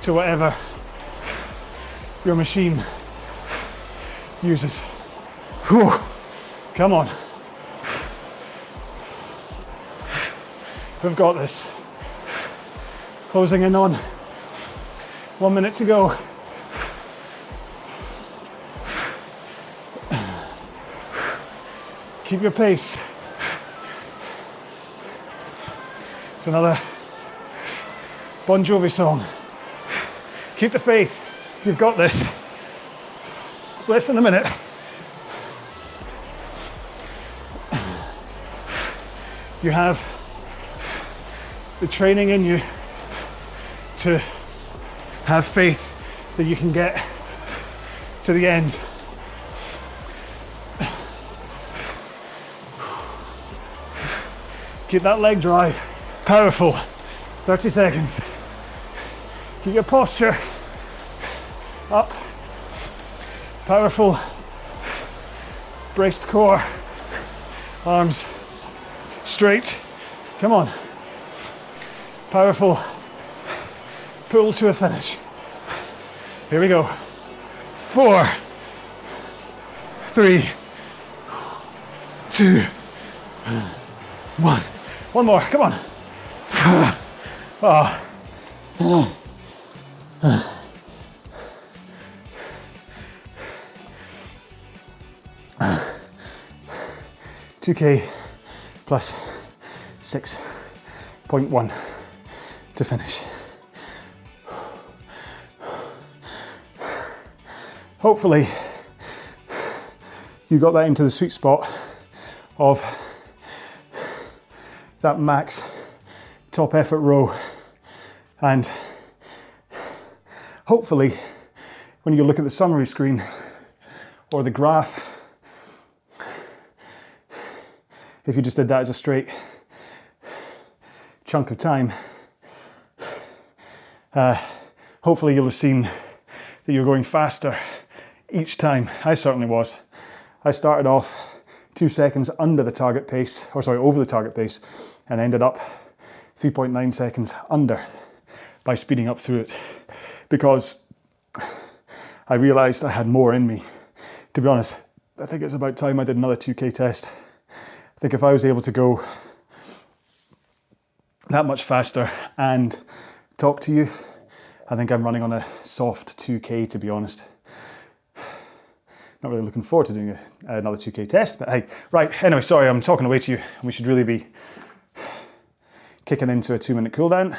to whatever your machine uses. Whew. Come on. We've got this. Closing in on one minute to go. Keep your pace. It's another Bon Jovi song. Keep the faith. You've got this. It's less than a minute. You have the training in you to have faith that you can get to the end. Keep that leg drive powerful. 30 seconds. Keep your posture up. Powerful. Braced core. Arms straight. Come on. Powerful. Pull to a finish. Here we go. Four, three, two, one. One more. Come on. Ah. Oh. 2k plus 6.1 to finish. Hopefully, you got that into the sweet spot of that max top effort row. And hopefully, when you look at the summary screen or the graph, if you just did that as a straight chunk of time, uh, hopefully you'll have seen that you're going faster each time. I certainly was. I started off two seconds under the target pace, or sorry, over the target pace, and ended up 3.9 seconds under by speeding up through it because I realized I had more in me. To be honest, I think it's about time I did another 2K test I think if I was able to go that much faster and talk to you, I think I'm running on a soft 2K to be honest. Not really looking forward to doing a, another 2K test, but hey, right, anyway, sorry, I'm talking away to you. We should really be kicking into a two minute cooldown.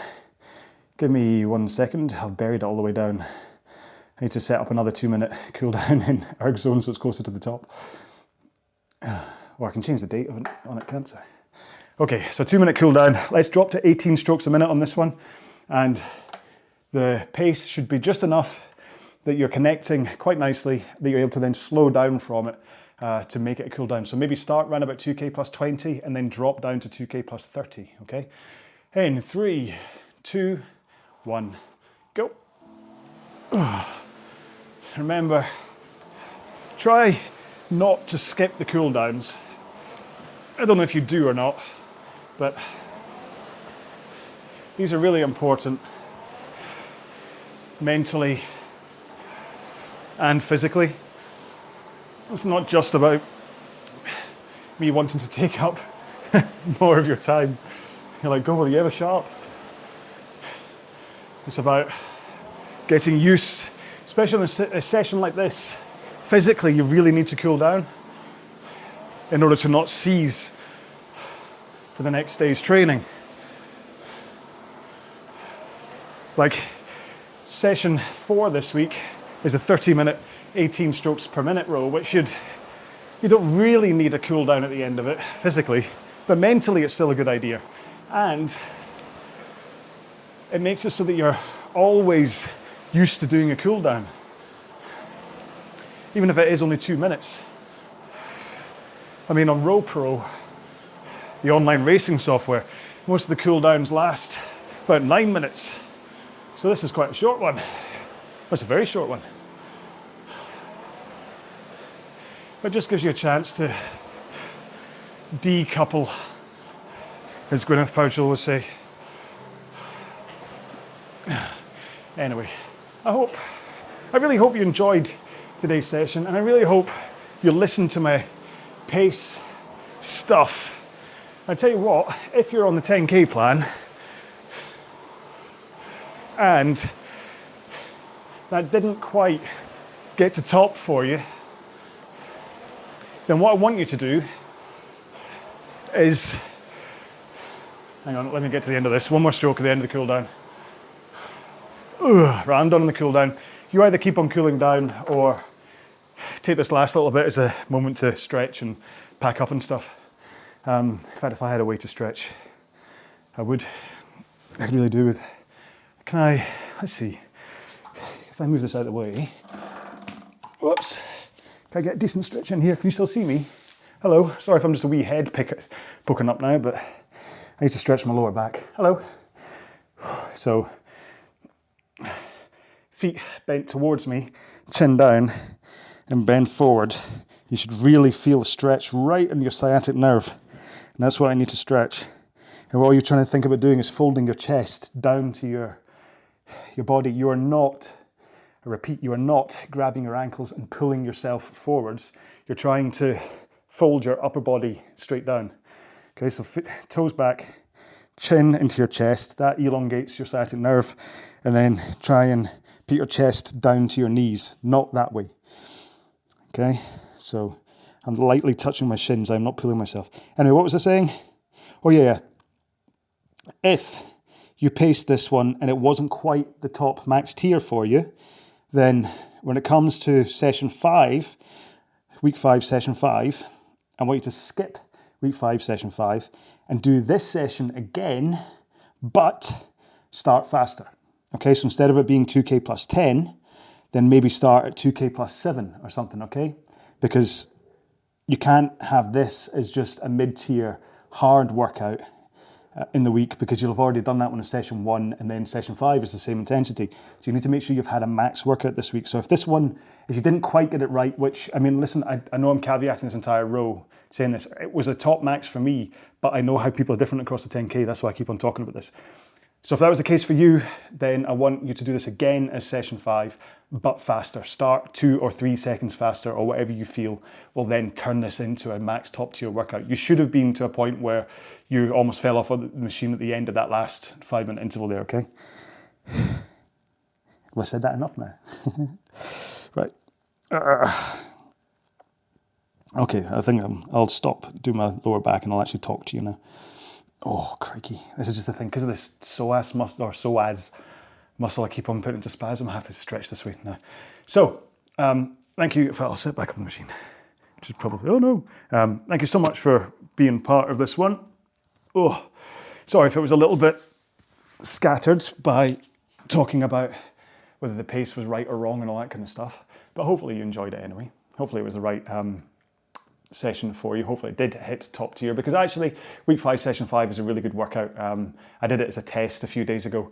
Give me one second, I've buried it all the way down. I need to set up another two minute cooldown in ErgZone so it's closer to the top. or I can change the date of it, on it, can't I? Okay, so two minute cooldown. Let's drop to 18 strokes a minute on this one. And The pace should be just enough that you're connecting quite nicely, that you're able to then slow down from it uh, to make it cool down. So maybe start around about 2k plus 20 and then drop down to 2k plus 30, okay? In three, two, one, go. Remember, try not to skip the cool downs. I don't know if you do or not, but these are really important mentally and physically. It's not just about me wanting to take up more of your time. You're like, go, will you ever sharp? It's about getting used, especially in a session like this. Physically, you really need to cool down in order to not seize for the next day's training. Like session four this week is a 30 minute 18 strokes per minute row, which should you don't really need a cool down at the end of it physically, but mentally it's still a good idea. And it makes it so that you're always used to doing a cool down. Even if it is only two minutes. I mean, on RowPro, the online racing software, most of the cool downs last about nine minutes. So this is quite a short one. That's a very short one. But just gives you a chance to decouple, as Gwyneth Paltrow would say. Anyway, I hope, I really hope you enjoyed today's session, and I really hope you listened to my pace stuff. I tell you what, if you're on the 10k plan and that didn't quite get to top for you, then what I want you to do is hang on, let me get to the end of this. One more stroke at the end of the cool down. Right, I'm done on the cool down. You either keep on cooling down or take this last little bit as a moment to stretch and pack up and stuff. Um, in fact, if I had a way to stretch, I would. I really do with. Can I? Let's see. If I move this out of the way. Whoops. Can I get a decent stretch in here? Can you still see me? Hello. Sorry if I'm just a wee head pick, poking up now, but I need to stretch my lower back. Hello. So, feet bent towards me, chin down, and bend forward. You should really feel the stretch right in your sciatic nerve. And that's what I need to stretch. And all you're trying to think about doing is folding your chest down to your, your body. You are not I repeat, you are not grabbing your ankles and pulling yourself forwards. You're trying to fold your upper body straight down. Okay, so fit, toes back, chin into your chest. That elongates your sciatic nerve. And then try and put your chest down to your knees, not that way. Okay, so I'm lightly touching my shins. I'm not pulling myself. Anyway, what was I saying? Oh, yeah. If you paced this one and it wasn't quite the top max tier for you, then when it comes to session five, week five, session five, I want you to skip week five, session five, and do this session again, but start faster. Okay, so instead of it being 2K plus 10, then maybe start at 2K plus 7 or something, okay? Because you can't have this as just a mid tier hard workout Uh, in the week because you'll have already done that one in session one and then session five is the same intensity. So you need to make sure you've had a max workout this week. So if this one, if you didn't quite get it right, which I mean, listen, I, I know I'm caveating this entire row saying this, it was a top max for me, but I know how people are different across the 10K. That's why I keep on talking about this. So if that was the case for you, then I want you to do this again as session five, but faster. Start two or three seconds faster or whatever you feel will then turn this into a max top tier workout. You should have been to a point where you almost fell off of the machine at the end of that last five minute interval there, okay? Have I said that enough now? right. Uh, okay, I think I'll stop, do my lower back, and I'll actually talk to you now. Oh, crikey. This is just the thing. Because of this psoas muscle, or psoas muscle I keep on putting into spasm, I have to stretch this way now. So, um, thank you. I'll sit back on the machine. Which is probably, oh no. Um, thank you so much for being part of this one. Oh, sorry if it was a little bit scattered by talking about whether the pace was right or wrong and all that kind of stuff. But hopefully you enjoyed it anyway. Hopefully it was the right um, session for you. Hopefully it did hit top tier because actually week five, session five is a really good workout. Um, I did it as a test a few days ago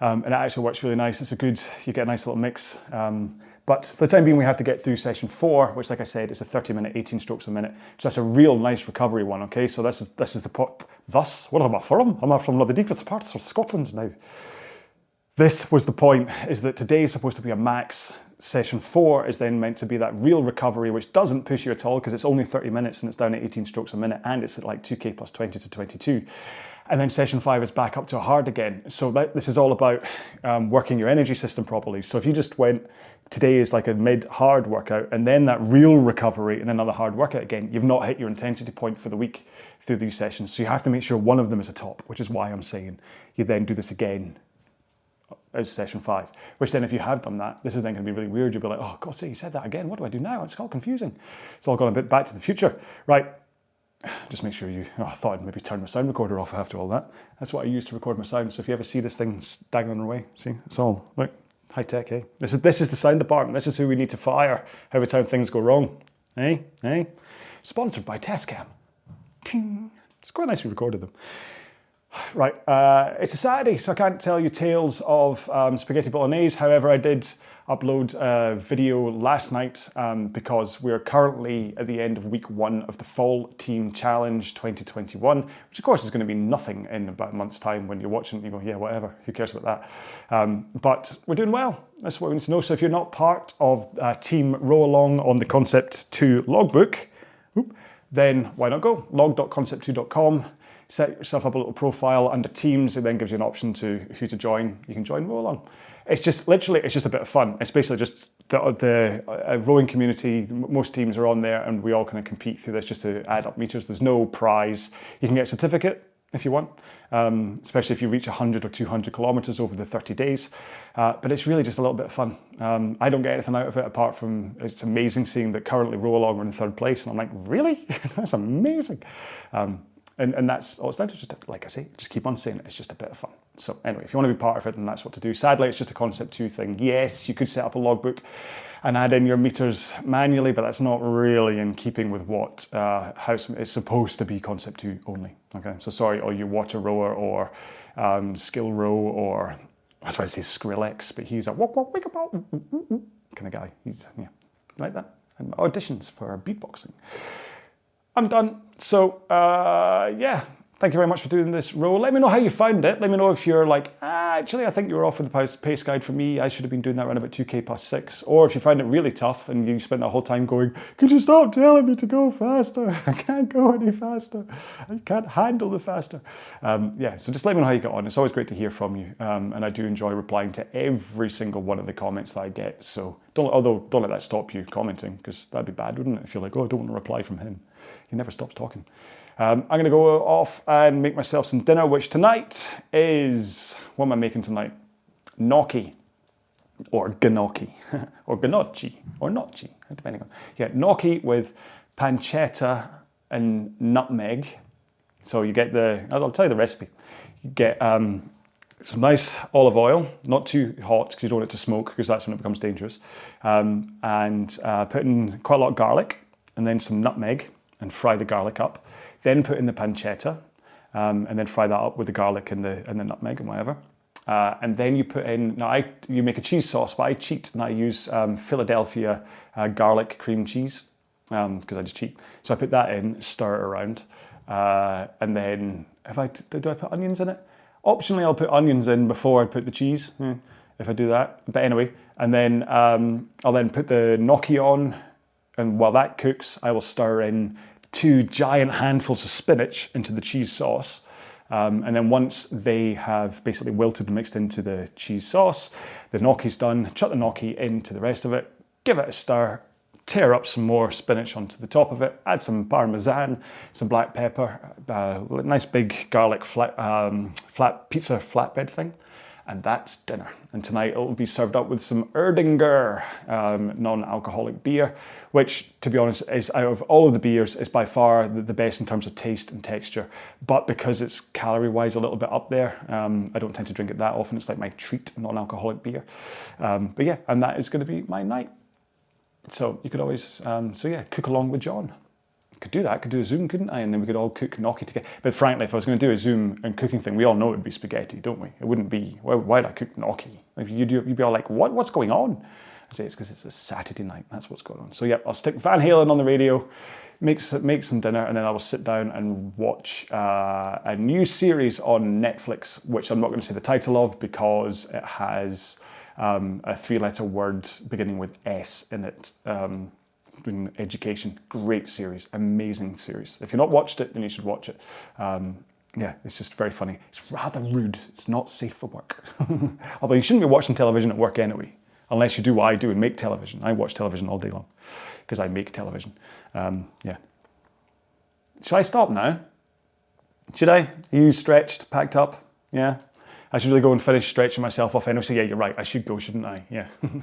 um, and it actually works really nice. It's a good, you get a nice little mix. Um, but for the time being, we have to get through session four, which, like I said, is a 30 minute, 18 strokes a minute. So that's a real nice recovery one. Okay, so this is this is the pot. Thus, what am I from? I'm from one of the deepest parts of Scotland now. This was the point: is that today is supposed to be a max. Session four is then meant to be that real recovery, which doesn't push you at all because it's only 30 minutes and it's down at 18 strokes a minute, and it's at like 2k plus 20 to 22 and then session five is back up to hard again. So that, this is all about um, working your energy system properly. So if you just went today is like a mid hard workout and then that real recovery and another hard workout again, you've not hit your intensity point for the week through these sessions. So you have to make sure one of them is a top, which is why I'm saying you then do this again as session five. Which then, if you have done that, this is then going to be really weird. You'll be like, oh, God, see, he said that again. What do I do now? It's all confusing. It's all gone a bit back to the future. Right, just make sure you, oh, I thought I'd maybe turn my sound recorder off after all that. That's what I use to record my sound. So if you ever see this thing dangling away, see, it's all like high tech, eh? This is, this is the sound department. This is who we need to fire every time things go wrong. Eh? Eh? Sponsored by Tascam. Ting. It's quite nice we recorded them. Right, uh, it's a Saturday, so I can't tell you tales of um, spaghetti bolognese. However, I did upload a video last night um, because we're currently at the end of week one of the Fall Team Challenge 2021, which of course is going to be nothing in about a month's time when you're watching. You go, yeah, whatever, who cares about that? Um, but we're doing well. That's what we need to know. So if you're not part of uh, Team RowAlong on the Concept 2 logbook, then why not go? log.concept2.com set yourself up a little profile under teams. It then gives you an option to who to join. You can join row along it's just literally it's just a bit of fun. It's basically just the, the uh, rowing community. Most teams are on there, and we all kind of compete through this just to add up meters. There's no prize. You can get a certificate if you want, um, especially if you reach 100 or 200 kilometers over the 30 days. Uh, but it's really just a little bit of fun. Um, I don't get anything out of it apart from it's amazing seeing that currently row along are in third place, and I'm like, really? That's amazing. Um, and, and that's all it's down to. Just like I say, just keep on saying it. It's just a bit of fun. So anyway, if you want to be part of it, then that's what to do. Sadly, it's just a concept two thing. Yes, you could set up a logbook and add in your meters manually, but that's not really in keeping with what uh, how it's supposed to be concept two only. Okay, so sorry, or you WaterRower or um, Skillrow or that's why I say Skrillex, but he's a walk walk wake up kind of guy. He's yeah like that. And auditions for beatboxing. I'm done. So uh, yeah, thank you very much for doing this role. Let me know how you found it. Let me know if you're like, ah, actually, I think you were off with the pace guide for me. I should have been doing that around about 2k plus six. Or if you find it really tough and you spent the whole time going, could you stop telling me to go faster? I can't go any faster. I can't handle the faster. Um, yeah, so just let me know how you get on. It's always great to hear from you. Um, and I do enjoy replying to every single one of the comments that I get. So don't, although don't let that stop you commenting because that'd be bad, wouldn't it? If you're like, oh, I don't want to reply from him. He never stops talking. Um, I'm going to go off and make myself some dinner, which tonight is what am I making tonight? Gnocchi or gnocchi or gnocchi or gnocchi, depending on. Yeah, gnocchi with pancetta and nutmeg. So you get the, I'll tell you the recipe. You get um, some nice olive oil, not too hot because you don't want it to smoke because that's when it becomes dangerous. Um, and uh, put in quite a lot of garlic and then some nutmeg and fry the garlic up. Then put in the pancetta um, and then fry that up with the garlic and the, and the nutmeg and whatever. Uh, and then you put in, now I, you make a cheese sauce, but I cheat and I use um, Philadelphia uh, garlic cream cheese because um, I just cheat. So I put that in, stir it around. Uh, and then, if I, do I put onions in it? Optionally, I'll put onions in before I put the cheese, hmm, if I do that. But anyway, and then um, I'll then put the gnocchi on. And while that cooks, I will stir in two giant handfuls of spinach into the cheese sauce. Um, and then once they have basically wilted and mixed into the cheese sauce, the gnocchi's done, chuck the gnocchi into the rest of it, give it a stir, tear up some more spinach onto the top of it, add some parmesan, some black pepper, uh, nice big garlic flat, um, flat pizza flatbed thing, and that's dinner. And tonight it will be served up with some Erdinger um, non-alcoholic beer, which, to be honest, is out of all of the beers, is by far the, best in terms of taste and texture. But because it's calorie wise a little bit up there, um, I don't tend to drink it that often. It's like my treat, non alcoholic beer. Um, but yeah, and that is going to be my night. So you could always, um, so yeah, cook along with John could do that. Could do a Zoom, couldn't I? And then we could all cook gnocchi together. But frankly, if I was going to do a Zoom and cooking thing, we all know it would be spaghetti, don't we? It wouldn't be. Why, why'd I cook gnocchi? Like you'd, you'd be all like, "What? What's going on?" It's because it's a Saturday night. That's what's going on. So yeah, I'll stick Van Halen on the radio, make make some dinner, and then I will sit down and watch uh, a new series on Netflix, which I'm not going to say the title of because it has um, a three-letter word beginning with S in it. Um, education. Great series, amazing series. If you've not watched it, then you should watch it. Um, yeah, it's just very funny. It's rather rude. It's not safe for work. Although you shouldn't be watching television at work anyway, unless you do what I do and make television. I watch television all day long because I make television. Um, yeah. Should I stop now? Should I? Are you stretched, packed up? Yeah. I should really go and finish stretching myself off anyway. So yeah, you're right. I should go, shouldn't I? Yeah.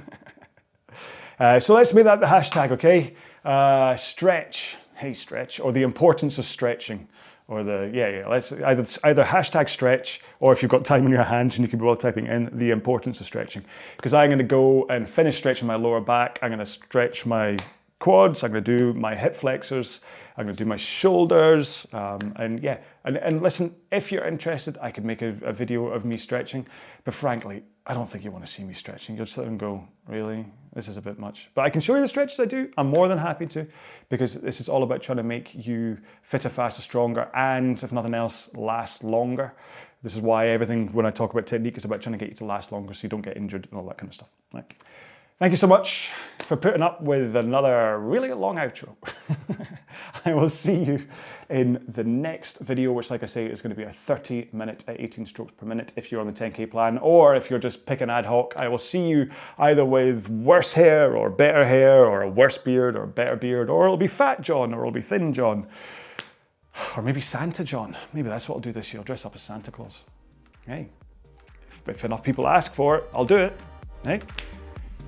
Uh, so let's make that the hashtag, okay? Uh, stretch, hey stretch, or the importance of stretching, or the yeah yeah. Let's either either hashtag stretch, or if you've got time on your hands and you can be well typing in the importance of stretching, because I'm going to go and finish stretching my lower back. I'm going to stretch my quads. I'm going to do my hip flexors. I'm going to do my shoulders. Um, and yeah, and, and listen, if you're interested, I could make a, a video of me stretching. But frankly, I don't think you want to see me stretching. You'll just let them go, really? This is a bit much. But I can show you the stretches I do. I'm more than happy to because this is all about trying to make you fitter, faster, stronger, and if nothing else, last longer. This is why everything, when I talk about technique, is about trying to get you to last longer so you don't get injured and all that kind of stuff. Right. Thank you so much for putting up with another really long outro. I will see you in the next video, which, like I say, is going to be a 30 minute at 18 strokes per minute if you're on the 10k plan, or if you're just picking ad hoc. I will see you either with worse hair, or better hair, or a worse beard, or better beard, or it'll be Fat John, or it'll be Thin John, or maybe Santa John. Maybe that's what I'll do this year. I'll dress up as Santa Claus. Hey, if, if enough people ask for it, I'll do it. Hey.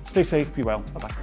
Stay safe, be well. Bye bye.